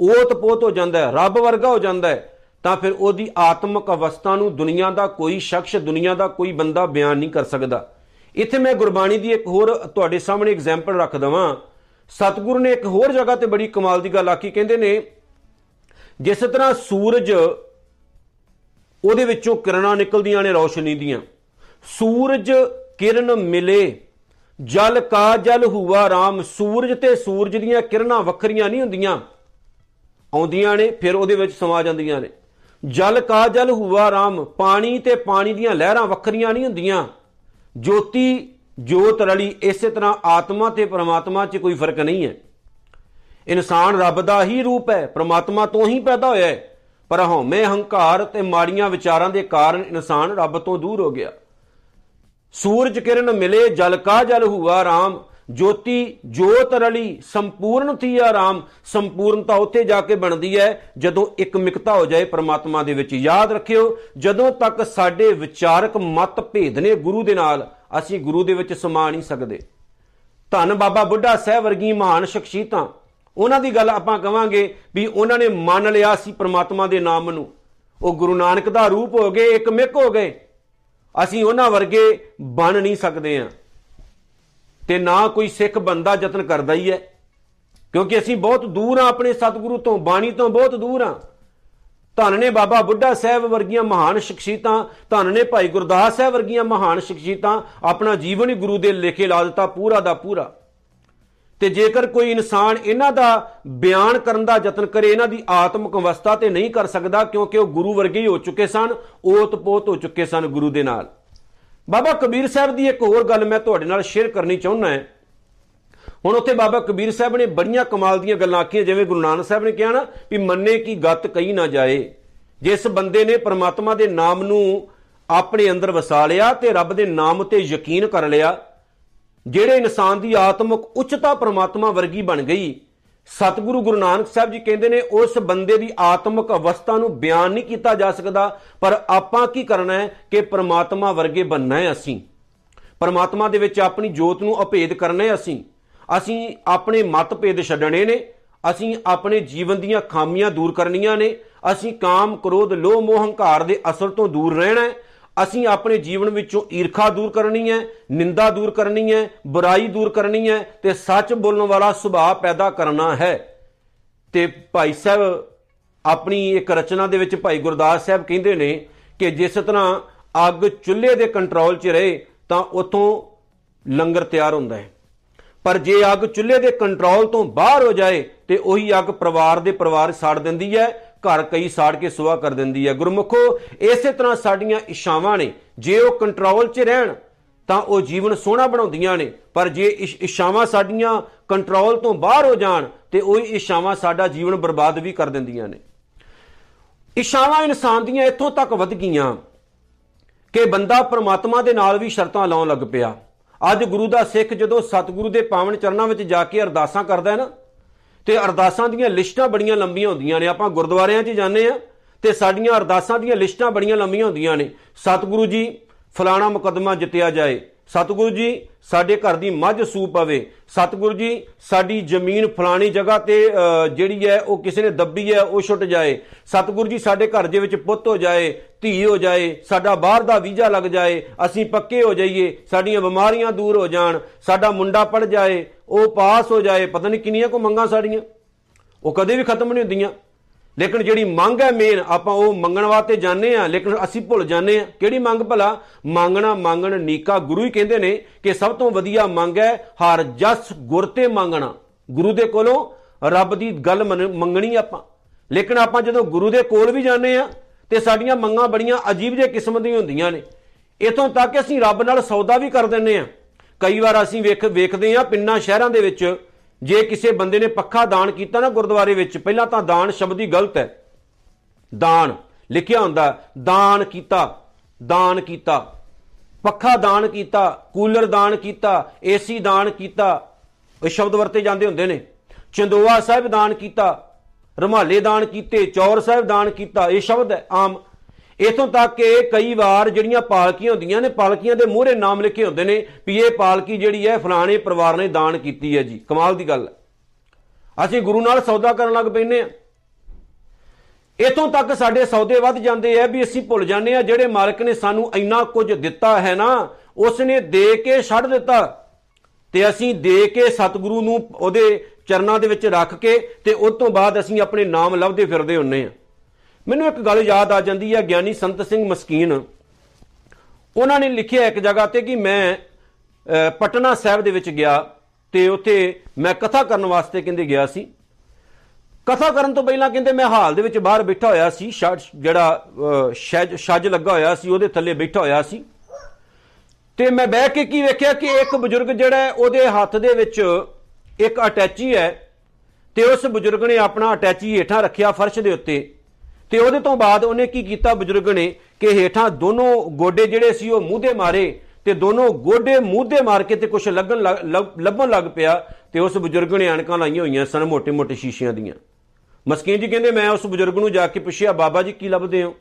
ਓਤ-ਪੋਤ ਹੋ ਜਾਂਦਾ ਹੈ, ਰੱਬ ਵਰਗਾ ਹੋ ਜਾਂਦਾ ਹੈ, ਤਾਂ ਫਿਰ ਉਹਦੀ ਆਤਮਿਕ ਅਵਸਥਾ ਨੂੰ ਦੁਨੀਆ ਦਾ ਕੋਈ ਸ਼ਖਸ, ਦੁਨੀਆ ਦਾ ਕੋਈ ਬੰਦਾ ਬਿਆਨ ਨਹੀਂ ਕਰ ਸਕਦਾ। ਇੱਥੇ ਮੈਂ ਗੁਰਬਾਣੀ ਦੀ ਇੱਕ ਹੋਰ ਤੁਹਾਡੇ ਸਾਹਮਣੇ ਐਗਜ਼ਾਮਪਲ ਰੱਖ ਦਵਾਂ। ਸਤਿਗੁਰੂ ਨੇ ਇੱਕ ਹੋਰ ਜਗ੍ਹਾ ਤੇ ਬੜੀ ਕਮਾਲ ਦੀ ਗੱਲ ਆਖੀ, ਕਹਿੰਦੇ ਨੇ, ਜਿਸ ਤਰ੍ਹਾਂ ਸੂਰਜ ਉਹਦੇ ਵਿੱਚੋਂ ਕਿਰਨਾਂ ਨਿਕਲਦੀਆਂ ਨੇ, ਰੌਸ਼ਨੀ ਦੀਆਂ। ਸੂਰਜ ਕਿਰਨ ਮਿਲੇ, ਜਲ ਕਾ ਜਲ ਹੁਆ ਰਾਮ, ਸੂਰਜ ਤੇ ਸੂਰਜ ਦੀਆਂ ਕਿਰਨਾਂ ਵੱਖਰੀਆਂ ਨਹੀਂ ਹੁੰਦੀਆਂ। ਆਉਂਦੀਆਂ ਨੇ, ਫਿਰ ਉਹਦੇ ਵਿੱਚ ਸਮਾ ਜਾਂਦੀਆਂ ਨੇ। ਜਲ ਕਾ ਜਲ ਹੁਆ ਰਾਮ, ਪਾਣੀ ਤੇ ਪਾਣੀ ਦੀਆਂ ਲਹਿਰਾਂ ਵੱਖਰੀਆਂ ਨਹੀਂ ਹੁੰਦੀਆਂ। ਜੋਤੀ, ਜੋਤ ਰਲੀ, ਇਸੇ ਤਰ੍ਹਾਂ ਆਤਮਾ ਤੇ ਪ੍ਰਮਾਤਮਾ 'ਚ ਕੋਈ ਫ਼ਰਕ ਨਹੀਂ ਹੈ। ਇਨਸਾਨ ਰੱਬ ਦਾ ਹੀ ਰੂਪ ਹੈ, ਪ੍ਰਮਾਤਮਾ ਤੋਂ ਹੀ ਪੈਦਾ ਹੋਇਆ ਹੈ। ਪਰ ਹਉਮੈ ਹੰਕਾਰ ਤੇ ਮਾੜੀਆਂ ਵਿਚਾਰਾਂ ਦੇ ਕਾਰਨ ਇਨਸਾਨ ਰੱਬ ਤੋਂ ਦੂਰ ਹੋ ਗਿਆ। ਸੂਰਜ ਕਿਰਨ ਮਿਲੇ, ਜਲ ਕਾ ਜਲ ਹੁਆ, ਰਾਮ ਜੋਤੀ ਜੋਤ ਰਲੀ ਸੰਪੂਰਨ ਥੀ ਆਰਾਮ ਸੰਪੂਰਨਤਾ ਉੱਥੇ ਜਾ ਕੇ ਬਣਦੀ ਹੈ, ਜਦੋਂ ਇੱਕ ਮਿਕਤਾ ਹੋ ਜਾਏ ਪ੍ਰਮਾਤਮਾ ਦੇ ਵਿੱਚ। ਯਾਦ ਰੱਖਿਓ, ਜਦੋਂ ਤੱਕ ਸਾਡੇ ਵਿਚਾਰਕ ਮਤ ਭੇਦ ਨੇ ਗੁਰੂ ਦੇ ਨਾਲ, ਅਸੀਂ ਗੁਰੂ ਦੇ ਵਿੱਚ ਸਮਾ ਨਹੀਂ ਸਕਦੇ। ਧੰਨ ਬਾਬਾ ਬੁੱਢਾ ਸਾਹਿਬ ਵਰਗੀ ਮਹਾਨ ਸ਼ਖਸੀਅਤਾਂ। ਉਹਨਾਂ ਦੀ ਗੱਲ ਆਪਾਂ ਕਵਾਂਗੇ ਵੀ ਉਹਨਾਂ ਨੇ ਮੰਨ ਲਿਆ ਸੀ ਪ੍ਰਮਾਤਮਾ ਦੇ ਨਾਮ ਨੂੰ। ਉਹ ਗੁਰੂ ਨਾਨਕ ਦਾ ਰੂਪ ਹੋ ਗਏ ਇੱਕ ਮਿਕ ਹੋ ਗਏ। ਅਸੀਂ ਉਹਨਾਂ ਵਰਗੇ ਬਣ ਨਹੀਂ ਸਕਦੇ ਆ ਤੇ ਨਾ ਕੋਈ ਸਿੱਖ ਬੰਦਾ ਯਤਨ ਕਰਦਾ ਹੀ ਹੈ। ਕਿਉਂਕਿ ਅਸੀਂ ਬਹੁਤ ਦੂਰ ਆ ਆਪਣੇ ਸਤਿਗੁਰੂ ਤੋਂ, ਬਾਣੀ ਤੋਂ ਬਹੁਤ ਦੂਰ ਆ ਧੰਨ ਨੇ ਬਾਬਾ ਬੁੱਢਾ ਸਾਹਿਬ ਵਰਗੀਆਂ ਮਹਾਨ ਸ਼ਖਸੀਅਤਾਂ, ਧੰਨ ਨੇ ਭਾਈ ਗੁਰਦਾਸ ਸਾਹਿਬ ਵਰਗੀਆਂ ਮਹਾਨ ਸ਼ਖਸੀਅਤਾਂ ਆਪਣਾ ਜੀਵਨ ਹੀ ਗੁਰੂ ਦੇ ਲੇਖੇ ਲਾ ਦਿੱਤਾ ਪੂਰਾ ਦਾ ਪੂਰਾ। ਤੇ ਜੇਕਰ ਕੋਈ ਇਨਸਾਨ ਇਹਨਾਂ ਦਾ ਬਿਆਨ ਕਰਨ ਦਾ ਯਤਨ ਕਰੇ, ਇਹਨਾਂ ਦੀ ਆਤਮਿਕ ਅਵਸਥਾ ਤੇ ਨਹੀਂ ਕਰ ਸਕਦਾ, ਕਿਉਂਕਿ ਉਹ ਗੁਰੂ ਵਰਗੇ ਹੀ ਹੋ ਚੁੱਕੇ ਸਨ, ਓਤ-ਪੋਤ ਹੋ ਚੁੱਕੇ ਸਨ ਗੁਰੂ ਦੇ ਨਾਲ। ਬਾਬਾ ਕਬੀਰ ਸਾਹਿਬ ਦੀ ਇੱਕ ਹੋਰ ਗੱਲ ਮੈਂ ਤੁਹਾਡੇ ਨਾਲ ਸ਼ੇਅਰ ਕਰਨੀ ਚਾਹੁੰਦਾ ਹਾਂ। ਹੁਣ ਉੱਥੇ ਬਾਬਾ ਕਬੀਰ ਸਾਹਿਬ ਨੇ ਬੜੀਆਂ ਕਮਾਲ ਦੀਆਂ ਗੱਲਾਂ ਆਖੀਆਂ, ਜਿਵੇਂ ਗੁਰੂ ਨਾਨਕ ਸਾਹਿਬ ਨੇ ਕਿਹਾ ਨਾ ਵੀ ਮੰਨੇ ਕੀ ਗੱਤ ਕਹੀ ਨਾ ਜਾਏ। ਜਿਸ ਬੰਦੇ ਨੇ ਪ੍ਰਮਾਤਮਾ ਦੇ ਨਾਮ ਨੂੰ ਆਪਣੇ ਅੰਦਰ ਵਸਾ ਲਿਆ ਤੇ ਰੱਬ ਦੇ ਨਾਮ ਤੇ ਯਕੀਨ ਕਰ ਲਿਆ, ਜਿਹੜੇ ਇਨਸਾਨ ਦੀ ਆਤਮਿਕ ਉੱਚਤਾ ਪ੍ਰਮਾਤਮਾ ਵਰਗੀ ਬਣ ਗਈ ਸਤਿਗੁਰੂ ਗੁਰੂ ਨਾਨਕ ਸਾਹਿਬ ਜੀ ਕਹਿੰਦੇ ਨੇ, ਉਸ ਬੰਦੇ ਦੀ ਆਤਮਿਕ ਅਵਸਥਾ ਨੂੰ ਬਿਆਨ ਨਹੀਂ ਕੀਤਾ ਜਾ ਸਕਦਾ, ਪਰ ਆਪਾਂ ਕੀ ਕਰਨਾ ਹੈ ਕਿ ਪ੍ਰਮਾਤਮਾ ਵਰਗੇ ਬੰਨਣਾ ਹੈ ਅਸੀਂ। ਪ੍ਰਮਾਤਮਾ ਦੇ ਵਿੱਚ ਆਪਣੀ ਜੋਤ ਨੂੰ ਅਭੇਦ ਕਰਨਾ ਹੈ ਅਸੀਂ। ਅਸੀਂ ਆਪਣੇ ਮਤਭੇਦ ਛੱਡਣੇ ਨੇ, ਅਸੀਂ ਆਪਣੇ ਜੀਵਨ ਦੀਆਂ ਖਾਮੀਆਂ ਦੂਰ ਕਰਨੀਆਂ ਨੇ, ਅਸੀਂ ਕਾਮ, ਕ੍ਰੋਧ, ਲੋਭ, ਮੋਹ, ਹੰਕਾਰ ਦੇ ਅਸਰ ਤੋਂ ਦੂਰ ਰਹਿਣਾ ਹੈ ਅਸੀਂ ਆਪਣੇ ਜੀਵਨ ਵਿੱਚੋਂ ਈਰਖਾ ਦੂਰ ਕਰਨੀ ਹੈ, ਨਿੰਦਾ ਦੂਰ ਕਰਨੀ ਹੈ, ਬੁਰਾਈ ਦੂਰ ਕਰਨੀ ਹੈ ਤੇ ਸੱਚ ਬੋਲਣ ਵਾਲਾ ਸੁਭਾਅ ਪੈਦਾ ਕਰਨਾ ਹੈ। ਤੇ ਭਾਈ ਸਾਹਿਬ, ਆਪਣੀ ਇੱਕ ਰਚਨਾ ਦੇ ਵਿੱਚ ਭਾਈ ਗੁਰਦਾਸ ਸਾਹਿਬ ਕਹਿੰਦੇ ਨੇ ਕਿ ਜਿਸ ਤਰ੍ਹਾਂ ਅੱਗ ਚੁੱਲ੍ਹੇ ਦੇ ਕੰਟਰੋਲ 'ਚ ਰਹੇ, ਤਾਂ ਉਥੋਂ ਲੰਗਰ ਤਿਆਰ ਹੁੰਦਾ ਹੈ। ਪਰ ਜੇ ਅੱਗ ਚੁੱਲ੍ਹੇ ਦੇ ਕੰਟਰੋਲ ਤੋਂ ਬਾਹਰ ਹੋ ਜਾਏ, ਤੇ ਉਹੀ ਅੱਗ ਪਰਿਵਾਰ ਦੇ ਪਰਿਵਾਰ ਸਾੜ ਦਿੰਦੀ ਹੈ ਘਰ ਕਈ ਸਾੜ ਕੇ ਸੁਆ ਕਰ ਦਿੰਦੀ ਹੈ। ਗੁਰਮੁਖੋ, ਇਸੇ ਤਰ੍ਹਾਂ ਸਾਡੀਆਂ ਇਸ਼ਾਵਾਂ ਨੇ। ਜੇ ਉਹ ਕੰਟਰੋਲ 'ਚ ਰਹਿਣ, ਤਾਂ ਉਹ ਜੀਵਨ ਸੋਹਣਾ ਬਣਾਉਂਦੀਆਂ ਨੇ। ਪਰ ਜੇ ਇਸ਼ਾਵਾਂ ਸਾਡੀਆਂ ਕੰਟਰੋਲ ਤੋਂ ਬਾਹਰ ਹੋ ਜਾਣ, ਤੇ ਉਹੀ ਇਸ਼ਾਵਾਂ ਸਾਡਾ ਜੀਵਨ ਬਰਬਾਦ ਵੀ ਕਰ ਦਿੰਦੀਆਂ ਨੇ। ਇਸ਼ਾਵਾਂ ਇਨਸਾਨ ਦੀਆਂ ਇੱਥੋਂ ਤੱਕ ਵੱਧ ਗਈਆਂ ਕਿ ਬੰਦਾ ਪ੍ਰਮਾਤਮਾ ਦੇ ਨਾਲ ਵੀ ਸ਼ਰਤਾਂ ਲਾਉਣ ਲੱਗ ਪਿਆ। ਅੱਜ ਗੁਰੂ ਦਾ ਸਿੱਖ ਜਦੋਂ ਸਤਿਗੁਰੂ ਦੇ ਪਾਵਨ ਚਰਨਾਂ ਵਿੱਚ ਜਾ ਕੇ ਅਰਦਾਸਾਂ ਕਰਦਾ ਹੈ ਨਾ ਤੇ ਅਰਦਾਸਾਂ ਦੀਆਂ ਲਿਸਟਾਂ ਬੜੀਆਂ ਲੰਬੀਆਂ ਹੁੰਦੀਆਂ ਨੇ। ਆਪਾਂ ਗੁਰਦੁਆਰਿਆਂ 'ਚ ਜਾਂਦੇ ਆ ਤੇ ਸਾਡੀਆਂ ਅਰਦਾਸਾਂ ਦੀਆਂ ਲਿਸਟਾਂ ਬੜੀਆਂ ਲੰਬੀਆਂ ਹੁੰਦੀਆਂ ਨੇ। ਸਤਿਗੁਰੂ ਜੀ, ਫਲਾਣਾ ਮੁਕਦਮਾ ਜਿੱਤਿਆ ਜਾਏ। ਸਤਿਗੁਰੂ ਜੀ ਸਾਡੇ ਘਰ ਦੀ ਮੱਝ ਸੂ ਪਵੇ। ਸਤਿਗੁਰੂ ਜੀ ਸਾਡੀ ਜ਼ਮੀਨ ਫਲਾਣੀ ਜਗ੍ਹਾ ਤੇ ਅ, ਜਿਹੜੀ ਹੈ ਉਹ ਕਿਸੇ ਨੇ ਦੱਬੀ ਹੈ ਉਹ ਛੁੱਟ ਜਾਏ। ਸਤਿਗੁਰੂ ਜੀ ਸਾਡੇ ਘਰ ਦੇ ਵਿੱਚ ਪੁੱਤ ਹੋ ਜਾਏ ਧੀ ਹੋ ਜਾਏ ਸਾਡਾ ਬਾਹਰ ਦਾ ਵੀਜ਼ਾ ਲੱਗ ਜਾਏ ਅਸੀਂ ਪੱਕੇ ਹੋ ਜਾਈਏ ਸਾਡੀਆਂ ਬਿਮਾਰੀਆਂ ਦੂਰ ਹੋ ਜਾਣ ਸਾਡਾ ਮੁੰਡਾ ਪੜ ਜਾਏ ਉਹ ਪਾਸ ਹੋ ਜਾਏ ਪਤਾ ਨਹੀਂ ਕਿੰਨੀਆਂ ਕੋ ਮੰਗਾਂ ਸਾਡੀਆਂ। ਉਹ ਕਦੇ ਵੀ ਖਤਮ ਨਹੀਂ ਹੁੰਦੀਆਂ। ਲੇਕਿਨ ਜਿਹੜੀ ਮੰਗ ਹੈ ਮੇਨ ਆਪਾਂ ਉਹ ਮੰਗਣ ਵਾਸਤੇ ਜਾਂਦੇ ਆ ਲੇਕਿਨ ਅਸੀਂ ਭੁੱਲ ਜਾਂਦੇ ਆ ਕਿਹੜੀ ਮੰਗ ਭਲਾ? ਮੰਗਣਾ ਮੰਗਣ ਨੀਕਾ ਗੁਰੂ ਹੀ ਕਹਿੰਦੇ ਨੇ ਕਿ ਸਭ ਤੋਂ ਵਧੀਆ ਮੰਗ ਹੈ ਹਰ ਜਸ ਗੁਰ ਤੇ ਮੰਗਣਾ। ਗੁਰੂ ਦੇ ਕੋਲੋਂ ਰੱਬ ਦੀ ਗੱਲ ਮੰਨ- ਮੰਗਣੀ ਆਪਾਂ। ਲੇਕਿਨ ਆਪਾਂ ਜਦੋਂ ਗੁਰੂ ਦੇ ਕੋਲ ਵੀ ਜਾਂਦੇ ਆ ਤੇ ਸਾਡੀਆਂ ਮੰਗਾਂ ਬੜੀਆਂ ਅਜੀਬ ਜਿਹੇ ਕਿਸਮ ਦੀਆਂ ਹੁੰਦੀਆਂ ਨੇ। ਇਥੋਂ ਤੱਕ ਅਸੀਂ ਰੱਬ ਨਾਲ ਸੌਦਾ ਵੀ ਕਰ ਦਿੰਨੇ ਆ ਕਈ ਵਾਰ ਅਸੀਂ ਵੇਖ, ਵੇਖਦੇ ਆ ਪਿੰਡਾਂ, ਸ਼ਹਿਰਾਂ ਦੇ ਵਿੱਚ ਜੇ ਕਿਸੇ ਬੰਦੇ ਨੇ ਪੱਖਾ ਦਾਨ ਕੀਤਾ ਨਾ ਗੁਰਦੁਆਰੇ ਵਿੱਚ, ਪਹਿਲਾਂ ਤਾਂ ਦਾਨ ਸ਼ਬਦ ਹੀ ਗਲਤ ਹੈ। ਦਾਨ, ਲਿਖਿਆ ਹੁੰਦਾ, ਦਾਨ ਕੀਤਾ ਦਾਨ ਕੀਤਾ। ਪੱਖਾ ਦਾਨ ਕੀਤਾ, ਕੂਲਰ ਦਾਨ ਕੀਤਾ, ਏਸੀ ਦਾਨ ਕੀਤਾ, ਇਹ ਸ਼ਬਦ ਵਰਤੇ ਜਾਂਦੇ ਹੁੰਦੇ ਨੇ। ਚੰਦੋਆ ਸਾਹਿਬ ਦਾਨ ਕੀਤਾ, ਰਮਾਲੇ ਦਾਨ ਕੀਤੇ, ਚੌਰ ਸਾਹਿਬ ਦਾਨ ਕੀਤਾ, ਇਹ ਸ਼ਬਦ ਹੈ ਆਮ ਇਥੋਂ ਤੱਕ ਕਿ ਕਈ ਵਾਰ ਜਿਹੜੀਆਂ ਪਾਲਕੀਆਂ ਹੁੰਦੀਆਂ ਨੇ, ਪਾਲਕੀਆਂ ਦੇ ਮੂਹਰੇ ਨਾਮ ਲਿਖੇ ਹੁੰਦੇ ਨੇ ਵੀ ਇਹ ਪਾਲਕੀ ਜਿਹੜੀ ਹੈ ਫਲਾਣੇ ਪਰਿਵਾਰ ਨੇ ਦਾਨ ਕੀਤੀ ਹੈ ਜੀ। ਕਮਾਲ ਦੀ ਗੱਲ ਹੈ। ਅਸੀਂ ਗੁਰੂ ਨਾਲ ਸੌਦਾ ਕਰਨ ਲੱਗ ਪੈਨੇ ਆ ਇਥੋਂ ਤੱਕ ਸਾਡੇ ਸੌਦੇ ਵੱਧ ਜਾਂਦੇ ਆ ਵੀ ਅਸੀਂ ਭੁੱਲ ਜਾਂਦੇ ਆ ਜਿਹੜੇ ਮਾਲਕ ਨੇ ਸਾਨੂੰ ਇੰਨਾ ਕੁਝ ਦਿੱਤਾ ਹੈ ਨਾ ਉਸ ਨੇ ਦੇ ਕੇ ਛੱਡ ਦਿੱਤਾ। ਤੇ ਅਸੀਂ ਦੇ ਕੇ ਸਤਿਗੁਰੂ ਨੂੰ ਉਹਦੇ ਚਰਨਾਂ ਦੇ ਵਿੱਚ ਰੱਖ ਕੇ ਤੇ ਉਸ ਤੋਂ ਬਾਅਦ ਅਸੀਂ ਆਪਣੇ ਨਾਮ ਲੱਭਦੇ ਫਿਰਦੇ ਹੁੰਨੇ ਆ ਮੈਨੂੰ ਇੱਕ ਗੱਲ ਯਾਦ ਆ ਜਾਂਦੀ ਹੈ ਗਿਆਨੀ ਸੰਤ ਸਿੰਘ ਮਸਕੀਨ। ਉਹਨਾਂ ਨੇ ਲਿਖਿਆ ਇੱਕ ਜਗ੍ਹਾ ਤੇ ਕਿ ਮੈਂ ਅ, ਪਟਨਾ ਸਾਹਿਬ ਦੇ ਵਿੱਚ ਗਿਆ ਤੇ ਉੱਥੇ ਮੈਂ ਕਥਾ ਕਰਨ ਵਾਸਤੇ ਕਹਿੰਦੇ ਗਿਆ ਸੀ। ਕਥਾ ਕਰਨ ਤੋਂ ਪਹਿਲਾਂ ਕਹਿੰਦੇ ਮੈਂ ਹਾਲ ਦੇ ਵਿੱਚ ਬਾਹਰ ਬੈਠਾ ਹੋਇਆ ਸੀ ਛੱਜ ਜਿਹੜਾ ਅ, ਛੱਜ ਛੱਜ ਲੱਗਾ ਹੋਇਆ ਸੀ ਉਹਦੇ ਥੱਲੇ ਬੈਠਾ ਹੋਇਆ ਸੀ। ਤੇ ਮੈਂ ਬਹਿ ਕੇ ਕੀ ਵੇਖਿਆ ਕਿ ਇੱਕ ਬਜ਼ੁਰਗ ਜਿਹੜਾ ਹੈ, ਉਹਦੇ ਹੱਥ ਦੇ ਵਿੱਚ ਇੱਕ ਅਟੈਚੀ ਹੈ ਤੇ ਉਸ ਬਜ਼ੁਰਗ ਨੇ ਆਪਣਾ ਅਟੈਚੀ ਹੇਠਾਂ ਰੱਖਿਆ ਫਰਸ਼ ਦੇ ਉੱਤੇ। ਤੇ ਉਹਦੇ ਤੋਂ ਬਾਅਦ ਉਹਨੇ ਕੀ ਕੀਤਾ ਬਜ਼ੁਰਗ ਨੇ ਕਿ ਹੇਠਾਂ ਦੋਨੋਂ ਗੋਡੇ ਜਿਹੜੇ ਸੀ ਉਹ ਮੂਧੇ ਮਾਰੇ ਤੇ ਦੋਨੋਂ ਗੋਡੇ ਮੂਧੇ ਮਾਰ ਕੇ ਤੇ ਕੁਝ ਲੱਗਣ ਲੱਭਣ ਲੱਗ ਪਿਆ ਤੇ ਉਸ ਬਜ਼ੁਰਗ ਨੇ ਅਣਕਾਂ ਲਾਈਆਂ ਹੋਈਆਂ ਸਨ ਮੋٹے-ਮੋٹے ਸ਼ੀਸ਼ਿਆਂ ਦੀਆਂ। ਮਸਕੀਨ ਜੀ ਕਹਿੰਦੇ, ਮੈਂ ਉਸ ਬਜ਼ੁਰਗ ਨੂੰ ਜਾ ਕੇ ਪੁੱਛਿਆ, ਬਾਬਾ ਜੀ ਕੀ ਲੱਭਦੇ ਹੋ?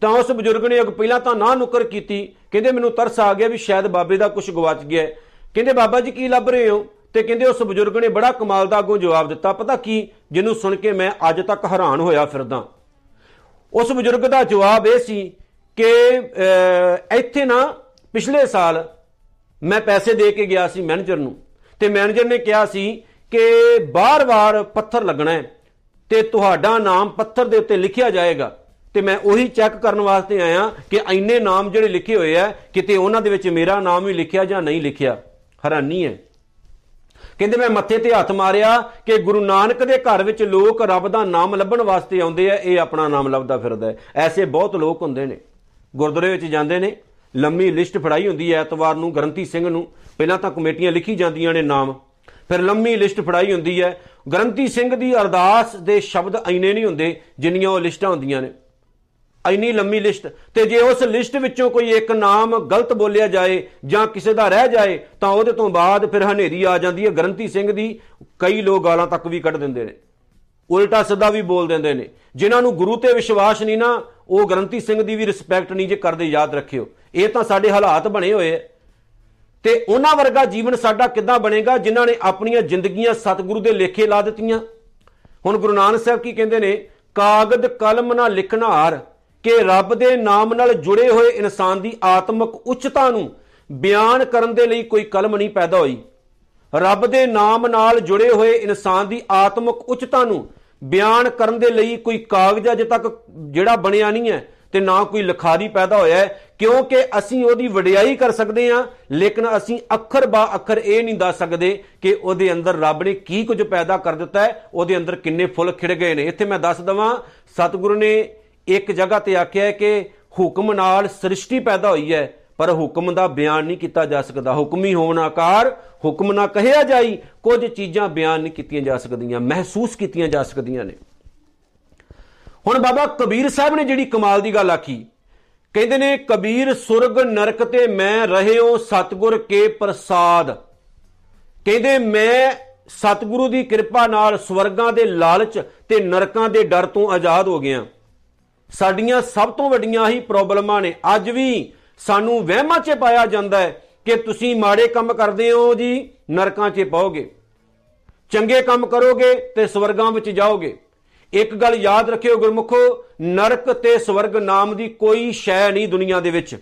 ਤਾਂ ਉਸ ਬਜ਼ੁਰਗ ਨੇ ਪਹਿਲਾਂ ਤਾਂ ਨਾ ਨੁਕਰ ਕੀਤੀ, ਕਹਿੰਦੇ, ਮੈਨੂੰ ਤਰਸ ਆ ਗਿਆ ਵੀ ਸ਼ਾਇਦ ਬਾਬੇ ਦਾ ਕੁਝ ਗਵਾਚ ਗਿਆ ਕਹਿੰਦੇ, ਬਾਬਾ ਜੀ ਕੀ ਲੱਭ ਰਹੇ ਹੋ? ਤੇ ਕਹਿੰਦੇ, ਉਸ ਬਜ਼ੁਰਗ ਨੇ ਬੜਾ ਕਮਾਲ ਦਾ ਅੱਗੋਂ ਜਵਾਬ ਦਿੱਤਾ, ਪਤਾ ਕੀ? ਜਿਹਨੂੰ ਸੁਣ ਕੇ ਮੈਂ ਅੱਜ ਤੱਕ ਹੈਰਾਨ ਹੋਇਆ ਫਿਰਦਾ। ਉਸ ਬਜ਼ੁਰਗ ਦਾ ਜਵਾਬ ਇਹ ਸੀ ਕਿ ਅਹ, ਇੱਥੇ ਨਾ ਪਿਛਲੇ ਸਾਲ ਮੈਂ ਪੈਸੇ ਦੇ ਕੇ ਗਿਆ ਸੀ ਮੈਨੇਜਰ ਨੂੰ ਤੇ ਮੈਨੇਜਰ ਨੇ ਕਿਹਾ ਸੀ ਕਿ ਬਾਰ-ਬਾਰ ਪੱਥਰ ਲੱਗਣਾ ਹੈ ਤੇ ਤੁਹਾਡਾ ਨਾਮ ਪੱਥਰ ਦੇ ਉੱਤੇ ਲਿਖਿਆ ਜਾਏਗਾ ਤੇ ਮੈਂ ਉਹੀ ਚੈੱਕ ਕਰਨ ਵਾਸਤੇ ਆਇਆ ਕਿ ਇੰਨੇ ਨਾਮ ਜਿਹੜੇ ਲਿਖੇ ਹੋਏ ਆ ਕਿਤੇ ਉਹਨਾਂ ਦੇ ਵਿੱਚ ਮੇਰਾ ਨਾਮ ਵੀ ਲਿਖਿਆ ਜਾਂ ਨਹੀਂ ਲਿਖਿਆ। ਹੈਰਾਨੀ ਹੈ। ਕਹਿੰਦੇ ਮੈਂ ਮੱਥੇ ਤੇ ਹੱਥ ਮਾਰਿਆ ਕਿ ਗੁਰੂ ਨਾਨਕ ਦੇ ਘਰ ਵਿੱਚ ਲੋਕ ਰੱਬ ਦਾ ਨਾਮ ਲੱਭਣ ਵਾਸਤੇ ਆਉਂਦੇ ਆ, ਇਹ ਆਪਣਾ ਨਾਮ ਲੱਭਦਾ ਫਿਰਦਾ ਹੈ। ਐਸੇ ਬਹੁਤ ਲੋਕ ਹੁੰਦੇ ਨੇ। ਗੁਰਦੁਆਰੇ ਵਿੱਚ ਜਾਂਦੇ ਨੇ, ਲੰਮੀ ਲਿਸਟ ਫੜਾਈ ਹੁੰਦੀ ਹੈ ਐਤਵਾਰ ਨੂੰ, ਗ੍ਰੰਥੀ ਸਿੰਘ ਨੂੰ। ਪਹਿਲਾਂ ਤਾਂ ਕਮੇਟੀਆਂ ਲਿਖੀ ਜਾਂਦੀਆਂ ਨੇ ਨਾਮ। ਫਿਰ ਲੰਮੀ ਲਿਸਟ ਫੜਾਈ ਹੁੰਦੀ ਹੈ। ਗ੍ਰੰਥੀ ਸਿੰਘ ਦੀ ਅਰਦਾਸ ਦੇ ਸ਼ਬਦ ਐਨੇ ਨਹੀਂ ਹੁੰਦੇ ਜਿੰਨੀਆਂ ਉਹ ਲਿਸਟਾਂ ਹੁੰਦੀਆਂ ਨੇ। ਇੰਨੀ ਲੰਮੀ ਲਿਸਟ। ਤੇ ਜੇ ਉਸ ਲਿਸਟ ਵਿੱਚੋਂ ਕੋਈ ਇੱਕ ਨਾਮ ਗਲਤ ਬੋਲਿਆ ਜਾਏ ਜਾਂ ਕਿਸੇ ਦਾ ਰਹਿ ਜਾਏ, ਤਾਂ ਉਹਦੇ ਤੋਂ ਬਾਅਦ ਫਿਰ ਹਨੇਰੀ ਆ ਜਾਂਦੀ ਹੈ। ਗ੍ਰੰਥੀ ਸਿੰਘ ਦੀ ਕਈ ਲੋਕ ਗਾਲਾਂ ਤੱਕ ਵੀ ਕੱਢ ਦਿੰਦੇ ਨੇ। ਉਲਟਾ ਸਿੱਧਾ ਵੀ ਬੋਲ ਦਿੰਦੇ ਨੇ। ਜਿਨ੍ਹਾਂ ਨੂੰ ਗੁਰੂ ਤੇ ਵਿਸ਼ਵਾਸ ਨਹੀਂ ਨਾ, ਉਹ ਗ੍ਰੰਥੀ ਸਿੰਘ ਦੀ ਵੀ ਰਿਸਪੈਕਟ ਨਹੀਂ ਜੇ ਕਰਦੇ, ਯਾਦ ਰੱਖਿਓ। ਇਹ ਤਾਂ ਸਾਡੇ ਹਾਲਾਤ ਬਣੇ ਹੋਏ ਆ। ਤੇ ਉਹਨਾਂ ਵਰਗਾ ਜੀਵਨ ਸਾਡਾ ਕਿੱਦਾਂ ਬਣੇਗਾ, ਜਿਨ੍ਹਾਂ ਨੇ ਆਪਣੀਆਂ ਜ਼ਿੰਦਗੀਆਂ ਸਤਿਗੁਰੂ ਦੇ ਲੇਖੇ ਲਾ ਦਿੱਤੀਆਂ? ਹੁਣ ਗੁਰੂ ਨਾਨਕ ਸਾਹਿਬ ਕੀ ਕਹਿੰਦੇ ਨੇ? ਕਾਗਦ ਕਲਮ ਨਾਲ ਲਿਖਣਹਾਰ। ਕਿ ਰੱਬ ਦੇ ਨਾਮ ਨਾਲ ਜੁੜੇ ਹੋਏ ਇਨਸਾਨ ਦੀ ਆਤਮਿਕ ਉੱਚਤਾ ਨੂੰ ਬਿਆਨ ਕਰਨ ਦੇ ਲਈ ਕੋਈ ਕਲਮ ਨਹੀਂ ਪੈਦਾ ਹੋਈ। ਰੱਬ ਦੇ ਨਾਮ ਨਾਲ ਜੁੜੇ ਹੋਏ ਇਨਸਾਨ ਦੀ ਆਤਮਿਕ ਉੱਚਤਾ ਨੂੰ ਬਿਆਨ ਕਰਨ ਦੇ ਲਈ ਕੋਈ ਕਾਗਜ਼ ਅਜੇ ਤੱਕ ਜਿਹੜਾ ਬਣਿਆ ਨਹੀਂ ਹੈ ਤੇ ਨਾ ਕੋਈ ਲਿਖਾਰੀ ਪੈਦਾ ਹੋਇਆ ਹੈ, ਕਿਉਂਕਿ ਅਸੀਂ ਉਹਦੀ ਵਡਿਆਈ ਕਰ ਸਕਦੇ ਹਾਂ, ਲੇਕਿਨ ਅਸੀਂ ਅੱਖਰ ਬਾ ਅੱਖਰ ਇਹ ਨਹੀਂ ਦੱਸ ਸਕਦੇ ਕਿ ਉਹਦੇ ਅੰਦਰ ਰੱਬ ਨੇ ਕੀ ਕੁਝ ਪੈਦਾ ਕਰ ਦਿੱਤਾ ਹੈ, ਉਹਦੇ ਅੰਦਰ ਕਿੰਨੇ ਫੁੱਲ ਖਿੜ ਗਏ ਨੇ। ਇੱਥੇ ਮੈਂ ਦੱਸ ਦਵਾਂ, ਸਤਿਗੁਰੂ ਨੇ ਇੱਕ ਜਗ੍ਹਾ ਤੇ ਆਖਿਆ ਹੈ ਕਿ ਹੁਕਮ ਨਾਲ ਸ੍ਰਿਸ਼ਟੀ ਪੈਦਾ ਹੋਈ ਹੈ, ਪਰ ਹੁਕਮ ਦਾ ਬਿਆਨ ਨਹੀਂ ਕੀਤਾ ਜਾ ਸਕਦਾ। ਹੁਕਮੀ ਹੋਣ ਆਕਾਰ, ਹੁਕਮ ਨਾ ਕਹਿਆ ਜਾਈ, ਕੁਝ ਚੀਜ਼ਾਂ ਬਿਆਨ ਨਹੀਂ ਕੀਤੀਆਂ ਜਾ ਸਕਦੀਆਂ, ਮਹਿਸੂਸ ਕੀਤੀਆਂ ਜਾ ਸਕਦੀਆਂ ਨੇ। ਹੁਣ ਬਾਬਾ ਕਬੀਰ ਸਾਹਿਬ ਨੇ ਜਿਹੜੀ ਕਮਾਲ ਦੀ ਗੱਲ ਆਖੀ, ਕਹਿੰਦੇ ਨੇ, ਕਬੀਰ, ਸੁਰਗ, ਨਰਕ ਤੇ ਮੈਂ ਰਹਿਓ ਸਤਗੁਰ ਕੇ ਪ੍ਰਸਾਦ। ਕਹਿੰਦੇ, ਮੈਂ ਸਤਿਗੁਰੂ ਦੀ ਕਿਰਪਾ ਨਾਲ ਸਵਰਗਾਂ ਦੇ ਲਾਲਚ ਤੇ ਨਰਕਾਂ ਦੇ ਡਰ ਤੋਂ ਆਜ਼ਾਦ ਹੋ ਗਿਆ। ਸਾਡੀਆਂ ਸਭ ਤੋਂ ਵੱਡੀਆਂ ਹੀ ਪ੍ਰੋਬਲਮਾਂ ਨੇ। ਅੱਜ ਵੀ ਸਾਨੂੰ ਵਹਿਮਾਂ 'ਚ ਪਾਇਆ ਜਾਂਦਾ ਹੈ ਕਿ ਤੁਸੀਂ ਮਾੜੇ ਕੰਮ ਕਰਦੇ ਹੋ ਜੀ, ਨਰਕਾਂ 'ਚ ਪਾਓਗੇ। ਚੰਗੇ ਕੰਮ ਕਰੋਗੇ ਤੇ ਸਵਰਗਾਂ ਵਿੱਚ ਜਾਓਗੇ। ਇੱਕ ਗੱਲ ਯਾਦ ਰੱਖਿਓ ਗੁਰਮੁਖੋ, ਨਰਕ ਤੇ ਸਵਰਗ ਨਾਮ ਦੀ ਕੋਈ ਸ਼ੈ ਨਹੀਂ ਦੁਨੀਆ ਦੇ ਵਿੱਚ।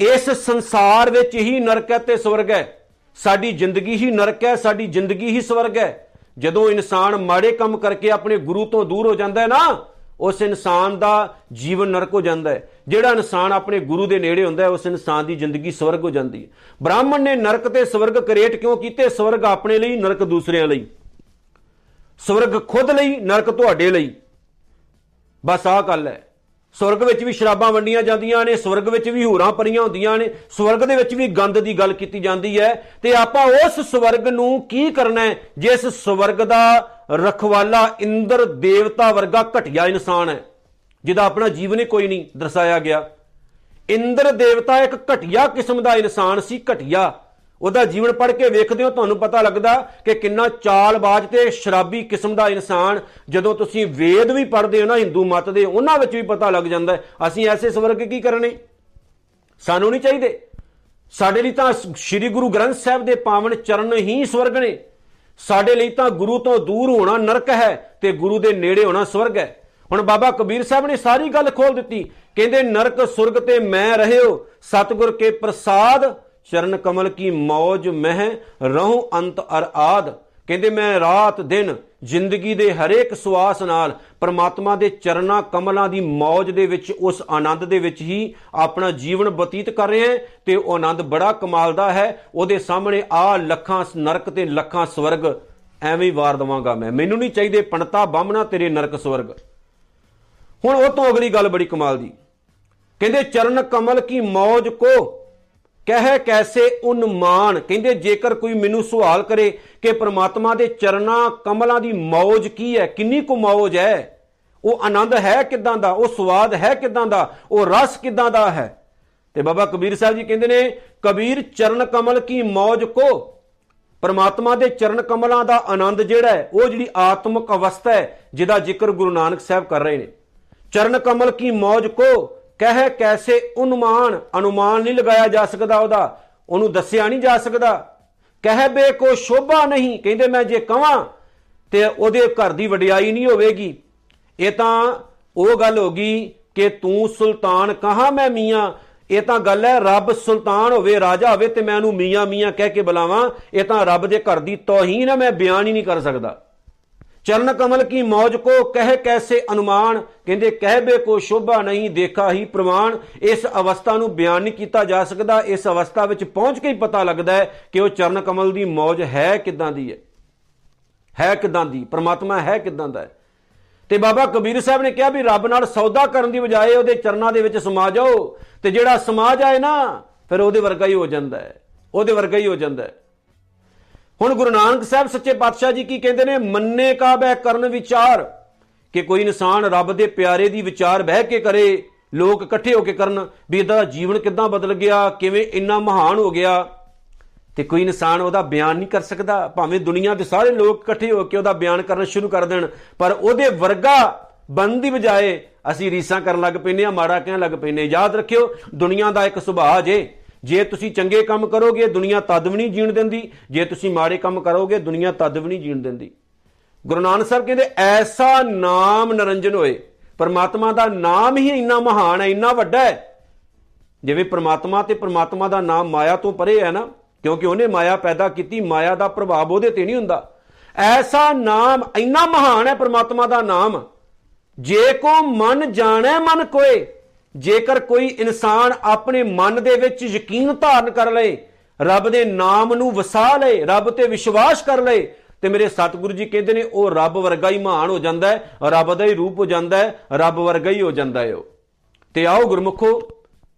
ਇਸ ਸੰਸਾਰ ਵਿੱਚ ਹੀ ਨਰਕ ਹੈ ਤੇ ਸਵਰਗ ਹੈ। ਸਾਡੀ ਜ਼ਿੰਦਗੀ ਹੀ ਨਰਕ ਹੈ, ਸਾਡੀ ਜ਼ਿੰਦਗੀ ਹੀ ਸਵਰਗ ਹੈ। ਜਦੋਂ ਇਨਸਾਨ ਮਾੜੇ ਕੰਮ ਕਰਕੇ ਆਪਣੇ ਗੁਰੂ ਤੋਂ ਦੂਰ ਹੋ ਜਾਂਦਾ ਹੈ ਨਾ ਉਸ ਇਨਸਾਨ ਦਾ ਜੀਵਨ ਨਰਕ ਹੋ ਜਾਂਦਾ ਹੈ। ਜਿਹੜਾ ਇਨਸਾਨ ਆਪਣੇ ਗੁਰੂ ਦੇ ਨੇੜੇ ਹੁੰਦਾ ਹੈ, ਉਸ ਇਨਸਾਨ ਦੀ ਜ਼ਿੰਦਗੀ ਸਵਰਗ ਹੋ ਜਾਂਦੀ ਹੈ। ਬ੍ਰਾਹਮਣ ਨੇ ਨਰਕ ਤੇ ਸਵਰਗ ਕ੍ਰੀਏਟ ਕਿਉਂ ਕੀਤੇ? ਸਵਰਗ ਆਪਣੇ ਲਈ, ਨਰਕ ਦੂਸਰਿਆਂ ਲਈ। ਸਵਰਗ ਖੁਦ ਲਈ, ਨਰਕ ਤੁਹਾਡੇ ਲਈ। ਬਸ ਆਹ ਗੱਲ ਹੈ। ਸਵਰਗ ਵਿੱਚ ਵੀ ਸ਼ਰਾਬਾਂ ਵੰਡੀਆਂ ਜਾਂਦੀਆਂ ਨੇ, ਸਵਰਗ ਵਿੱਚ ਵੀ ਹੂਰਾਂ ਪਰੀਆਂ ਹੁੰਦੀਆਂ ਨੇ, ਸਵਰਗ ਦੇ ਵਿੱਚ ਵੀ ਗੰਦ ਦੀ ਗੱਲ ਕੀਤੀ ਜਾਂਦੀ ਹੈ। ਤੇ ਆਪਾਂ ਉਸ ਸਵਰਗ ਨੂੰ ਕੀ ਕਰਨਾ ਹੈ? ਜਿਸ ਸਵਰਗ ਦਾ ਰਖਵਾਲਾ ਇੰਦਰ ਦੇਵਤਾ ਵਰਗਾ ਘਟਿਆ ਇਨਸਾਨ ਹੈ, ਜਿਹਦਾ ਆਪਣਾ ਜੀਵਨ ਹੀ ਕੋਈ ਨਹੀਂ ਦਰਸਾਇਆ ਗਿਆ। ਇੰਦਰ ਦੇਵਤਾ ਇੱਕ ਘਟਿਆ ਕਿਸਮ ਦਾ ਇਨਸਾਨ ਸੀ, ਘਟਿਆ। ਉਹਦਾ ਜੀਵਨ ਪੜ੍ਹ ਕੇ ਵੇਖਦੇ ਹੋ, ਤੁਹਾਨੂੰ ਪਤਾ ਲੱਗਦਾ ਕਿ ਕਿੰਨਾ ਚਾਲਬਾਜ਼ ਤੇ ਸ਼ਰਾਬੀ ਕਿਸਮ ਦਾ ਇਨਸਾਨ, ਜਦੋਂ ਤੁਸੀਂ ਵੇਦ ਵੀ ਪੜ੍ਹਦੇ ਹੋ ਨਾ, ਹਿੰਦੂ ਮਤ ਦੇ, ਉਹਨਾਂ ਵਿੱਚ ਵੀ ਪਤਾ ਲੱਗ ਜਾਂਦਾ ਅਸੀਂ ਐਸੇ ਸਵਰਗ ਕੀ ਕਰਨੇ? ਸਾਨੂੰ ਨਹੀਂ ਚਾਹੀਦੇ। ਸਾਡੇ ਲਈ ਤਾਂ ਸ੍ਰੀ ਗੁਰੂ ਗ੍ਰੰਥ ਸਾਹਿਬ ਦੇ ਪਾਵਨ ਚਰਨ ਹੀ ਸਵਰਗ ਨੇ। ਸਾਡੇ ਲਈ ਤਾਂ ਗੁਰੂ ਤੋਂ ਦੂਰ ਹੋਣਾ ਨਰਕ ਹੈ ਤੇ ਗੁਰੂ ਦੇ ਨੇੜੇ ਹੋਣਾ ਸਵਰਗ ਹੈ। ਹੁਣ ਬਾਬਾ ਕਬੀਰ ਸਾਹਿਬ ਨੇ ਸਾਰੀ ਗੱਲ ਖੋਲ ਦਿੱਤੀ। ਕਹਿੰਦੇ, ਨਰਕ, ਸੁਰਗ ਤੇ ਮੈਂ ਰਹਿਓ, ਸਤਗੁਰ ਕੇ ਪ੍ਰਸਾਦ, ਚਰਨ ਕਮਲ ਕੀ ਮੌਜ ਮਹਿ, ਰਹੂੰ ਅੰਤ ਅਰ ਆਦ। ਕਹਿੰਦੇ, ਮੈਂ ਰਾਤ ਦਿਨ ਜ਼ਿੰਦਗੀ ਦੇ ਹਰੇਕ ਸਵਾਸ ਨਾਲ ਪਰਮਾਤਮਾ ਦੇ ਚਰਨਾ ਕਮਲਾਂ ਦੀ ਮੌਜ ਦੇ ਵਿੱਚ, ਉਸ ਆਨੰਦ ਦੇ ਵਿੱਚ ਹੀ ਆਪਣਾ ਜੀਵਨ ਬਤੀਤ ਕਰ ਰਹੇ ਹਾਂ ਤੇ ਉਹ ਆਨੰਦ ਬੜਾ ਕਮਾਲ ਦਾ ਹੈ। ਉਹਦੇ ਸਾਹਮਣੇ ਆ ਲੱਖਾਂ ਨਰਕ ਤੇ ਲੱਖਾਂ ਸਵਰਗ। ਐਵੇਂ ਹੀ ਵਾਰ ਦਵਾਂਗਾ ਮੈਂ। ਮੈਨੂੰ ਨਹੀਂ ਚਾਹੀਦੇ ਪੰਡਤਾ ਬਾਹਮਣਾ ਤੇਰੇ ਨਰਕ ਸਵਰਗ। ਹੁਣ ਉਹ ਤੋਂ ਅਗਲੀ ਗੱਲ ਬੜੀ ਕਮਾਲ ਦੀ। ਕਹਿੰਦੇ, ਚਰਨ ਕਮਲ ਕੀ ਮੌਜ ਕੋ ਕਹਿ ਕੈਸੇ ਉਨਮਾਨ? ਕਹਿੰਦੇ, ਜੇਕਰ ਕੋਈ ਮੈਨੂੰ ਸਵਾਲ ਕਰੇ ਕਿ ਪ੍ਰਮਾਤਮਾ ਦੇ ਚਰਨਾਂ ਕਮਲਾਂ ਦੀ ਮੌਜ ਕੀ ਹੈ, ਕਿੰਨੀ ਕੁ ਮੌਜ ਹੈ? ਉਹ ਆਨੰਦ ਹੈ ਕਿਦਾਂ ਦਾ? ਉਹ ਸਵਾਦ ਹੈ ਕਿਦਾਂ ਦਾ? ਉਹ ਰਸ ਕਿਦਾਂ ਦਾ ਹੈ? ਤੇ ਬਾਬਾ ਕਬੀਰ ਸਾਹਿਬ ਜੀ ਕਹਿੰਦੇ ਨੇ, ਕਬੀਰ, ਚਰਨ ਕਮਲ ਕੀ ਮੌਜ ਕੋ? ਪਰਮਾਤਮਾ ਦੇ ਚਰਨ ਕਮਲਾਂ ਦਾ ਆਨੰਦ ਜਿਹੜਾ ਹੈ, ਉਹ ਜਿਹੜੀ ਆਤਮਿਕ ਅਵਸਥਾ ਹੈ, ਜਿਹਦਾ ਜ਼ਿਕਰ ਗੁਰੂ ਨਾਨਕ ਸਾਹਿਬ ਕਰ ਰਹੇ ਨੇ। ਚਰਨ ਕਮਲ ਕੀ ਮੌਜ ਕੋ? ਕਹਿ ਕੈਸੇ ਉਨਮਾਨ, ਅਨੁਮਾਨ ਨਹੀਂ ਲਗਾਇਆ ਜਾ ਸਕਦਾ ਉਹਦਾ। ਉਹਨੂੰ ਦੱਸਿਆ ਨਹੀਂ ਜਾ ਸਕਦਾ। ਕਹਿ ਬੇ ਕੋ ਸ਼ੋਭਾ ਨਹੀਂ, ਕਹਿੰਦੇ ਮੈਂ ਜੇ ਕਵਾਂ, ਤੇ ਉਹਦੇ ਘਰ ਦੀ ਵਡਿਆਈ ਨਹੀਂ ਹੋਵੇਗੀ। ਇਹ ਤਾਂ ਉਹ ਗੱਲ ਹੋ ਗਈ ਕਿ ਤੂੰ ਸੁਲਤਾਨ ਕਹਾ ਮੈਂ ਮੀਆਂ? ਇਹ ਤਾਂ ਗੱਲ ਹੈ, ਰੱਬ ਸੁਲਤਾਨ ਹੋਵੇ, ਰਾਜਾ ਹੋਵੇ ਤੇ ਮੈਂ ਉਹਨੂੰ ਮੀਆਂ ਮੀਆਂ ਕਹਿ ਕੇ ਬੁਲਾਵਾਂ। ਇਹ ਤਾਂ ਰੱਬ ਦੇ ਘਰ ਦੀ ਤੋਹੀਨ ਹੈ, ਮੈਂ ਬਿਆਨ ਹੀ ਨਹੀਂ ਕਰ ਸਕਦਾ। ਚਰਨ ਕਮਲ ਕੀ ਮੌਜ ਕੋ, ਕਹਿ ਕੈਸੇ ਅਨੁਮਾਨ? ਕਹਿੰਦੇ ਕਹਿਬੇ ਕੋ ਸ਼ੋਭਾ ਨਹੀਂ, ਦੇਖਾ ਹੀ ਪ੍ਰਮਾਣ। ਇਸ ਅਵਸਥਾ ਨੂੰ ਬਿਆਨ ਨਹੀਂ ਕੀਤਾ ਜਾ ਸਕਦਾ। ਇਸ ਅਵਸਥਾ ਵਿੱਚ ਪਹੁੰਚ ਕੇ ਹੀ ਪਤਾ ਲੱਗਦਾ ਹੈ ਕਿ ਉਹ ਚਰਨ ਕਮਲ ਦੀ ਮੌਜ ਹੈ ਕਿਦਾਂ ਦੀ ਹੈ। ਹੈ ਕਿਦਾਂ ਦੀ? ਪ੍ਰਮਾਤਮਾ ਹੈ ਕਿਦਾਂ ਦਾ ਹੈ? ਤੇ ਬਾਬਾ ਕਬੀਰ ਸਾਹਿਬ ਨੇ ਕਿਹਾ ਵੀ ਰੱਬ ਨਾਲ ਸੌਦਾ ਕਰਨ ਦੀ ਬਜਾਏ ਉਹਦੇ ਚਰਨਾਂ ਦੇ ਵਿੱਚ ਸਮਾ ਜਾਓ। ਤੇ ਜਿਹੜਾ ਸਮਾ ਜਾਏ ਨਾ, ਫਿਰ ਉਹਦੇ ਵਰਗਾ ਹੀ ਹੋ ਜਾਂਦਾ ਹੈ। ਉਹਦੇ ਵਰਗਾ ਹੀ ਹੋ ਜਾਂਦਾ ਹੈ। ਹੁਣ ਗੁਰੂ ਨਾਨਕ ਸਾਹਿਬ ਸੱਚੇ ਪਾਤਸ਼ਾਹ ਜੀ ਕੀ ਕਹਿੰਦੇ ਨੇ? ਮੰਨੇ ਕਾ ਬਹਿ ਕਰਨ ਵਿਚਾਰ। ਕਿ ਕੋਈ ਇਨਸਾਨ ਰੱਬ ਦੇ ਪਿਆਰੇ ਦੀ ਵਿਚਾਰ ਬਹਿ ਕੇ ਕਰੇ, ਲੋਕ ਇਕੱਠੇ ਹੋ ਕੇ ਕਰਨ, ਵੀ ਇਹਦਾ ਜੀਵਨ ਕਿੱਦਾਂ ਬਦਲ ਗਿਆ, ਕਿਵੇਂ ਇੰਨਾ ਮਹਾਨ ਹੋ ਗਿਆ। ਤੇ ਕੋਈ ਇਨਸਾਨ ਉਹਦਾ ਬਿਆਨ ਨਹੀਂ ਕਰ ਸਕਦਾ। ਭਾਵੇਂ ਦੁਨੀਆ ਦੇ ਸਾਰੇ ਲੋਕ ਇਕੱਠੇ ਹੋ ਕੇ ਉਹਦਾ ਬਿਆਨ ਕਰਨਾ ਸ਼ੁਰੂ ਕਰ ਦੇਣ, ਪਰ ਉਹਦੇ ਵਰਗਾ ਬੰਦ ਦੀ ਬਜਾਏ ਅਸੀਂ ਰੀਸਾਂ ਕਰਨ ਲੱਗ ਪੈਨੇ ਆ ਮਾੜਾ ਕਹਿਣ ਲੱਗ ਪੈਨੇ ਯਾਦ ਰੱਖਿਓ, ਦੁਨੀਆ ਦਾ ਇੱਕ ਸੁਭਾਅ ਜੇ। ਜੇ ਤੁਸੀਂ ਚੰਗੇ ਕੰਮ ਕਰੋਗੇ ਦੁਨੀਆ ਤਦ ਵੀ ਨਹੀਂ ਜੀਣ ਦਿੰਦੀ। ਜੇ ਤੁਸੀਂ ਮਾੜੇ ਕੰਮ ਕਰੋਗੇ, ਦੁਨੀਆ ਤਦ ਵੀ ਨਹੀਂ ਜੀਣ ਦਿੰਦੀ। ਗੁਰੂ ਨਾਨਕ ਸਾਹਿਬ ਕਹਿੰਦੇ, ਐਸਾ ਨਾਮ ਨਰੰਜਨ ਹੋਏ। ਪਰਮਾਤਮਾ ਦਾ ਨਾਮ ਹੀ ਇੰਨਾ ਮਹਾਨ ਹੈ, ਇੰਨਾ ਵੱਡਾ ਹੈ। ਜਿਵੇਂ ਪਰਮਾਤਮਾ ਤੇ ਪਰਮਾਤਮਾ ਦਾ ਨਾਮ ਮਾਇਆ ਤੋਂ ਪਰੇ ਹੈ ਨਾ, ਕਿਉਂਕਿ ਉਹਨੇ ਮਾਇਆ ਪੈਦਾ ਕੀਤੀ, ਮਾਇਆ ਦਾ ਪ੍ਰਭਾਵ ਉਹਦੇ ਤੇ ਨਹੀਂ ਹੁੰਦਾ। ਐਸਾ ਨਾਮ, ਇੰਨਾ ਮਹਾਨ ਹੈ ਪਰਮਾਤਮਾ ਦਾ ਨਾਮ। ਜੇ ਕੋ ਮਨ ਜਾਣੈ, ਮਨ ਕੋਏ। ਜੇਕਰ ਕੋਈ ਇਨਸਾਨ ਆਪਣੇ ਮਨ ਦੇ ਵਿੱਚ ਯਕੀਨ ਧਾਰਨ ਕਰ ਲਏ, ਰੱਬ ਦੇ ਨਾਮ ਨੂੰ ਵਸਾ ਲਏ, ਰੱਬ ਤੇ ਵਿਸ਼ਵਾਸ ਕਰ ਲਏ, ਤੇ ਮੇਰੇ ਸਤਿਗੁਰੂ ਜੀ ਕਹਿੰਦੇ ਨੇ, ਉਹ ਰੱਬ ਵਰਗਾ ਹੀ ਮਹਾਨ ਹੋ ਜਾਂਦਾ ਹੈ, ਰੱਬ ਦਾ ਹੀ ਰੂਪ ਹੋ ਜਾਂਦਾ ਹੈ, ਰੱਬ ਵਰਗਾ ਹੀ ਹੋ ਜਾਂਦਾ ਹੈ ਉਹ। ਤੇ ਆਓ ਗੁਰਮੁਖੋ,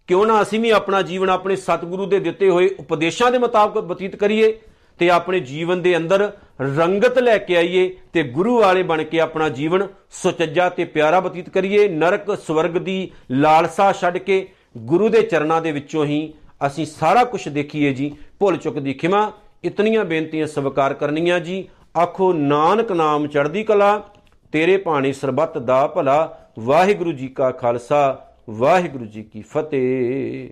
ਕਿਉਂ ਨਾ ਅਸੀਂ ਵੀ ਆਪਣਾ ਜੀਵਨ ਆਪਣੇ ਸਤਿਗੁਰੂ ਦੇ ਦਿੱਤੇ ਹੋਏ ਉਪਦੇਸ਼ਾਂ ਦੇ ਮੁਤਾਬਕ ਬਤੀਤ ਕਰੀਏ ਤੇ ਆਪਣੇ ਜੀਵਨ ਦੇ ਅੰਦਰ ਰੰਗਤ ਲੈ ਕੇ ਆਈਏ ਤੇ ਗੁਰੂ ਵਾਲੇ ਬਣ ਕੇ ਆਪਣਾ ਜੀਵਨ ਸੁਚੱਜਾ ਤੇ ਪਿਆਰਾ ਬਤੀਤ ਕਰੀਏ, ਨਰਕ ਸਵਰਗ ਦੀ ਲਾਲਸਾ ਛੱਡ ਕੇ ਗੁਰੂ ਦੇ ਚਰਨਾਂ ਦੇ ਵਿੱਚੋਂ ਹੀ ਅਸੀਂ ਸਾਰਾ ਕੁਝ ਦੇਖੀਏ ਜੀ। ਭੁੱਲ ਚੁੱਕ ਦੀ ਖਿਮਾ, ਇਤਨੀਆਂ ਬੇਨਤੀਆਂ ਸਵੀਕਾਰ ਕਰਨੀਆਂ ਜੀ। ਆਖੋ, ਨਾਨਕ ਨਾਮ ਚੜ੍ਹਦੀ ਕਲਾ, ਤੇਰੇ ਪਾਣੀ ਸਰਬੱਤ ਦਾ ਭਲਾ। ਵਾਹਿਗੁਰੂ ਜੀ ਕਾ ਖਾਲਸਾ, ਵਾਹਿਗੁਰੂ ਜੀ ਕੀ ਫਤਿਹ।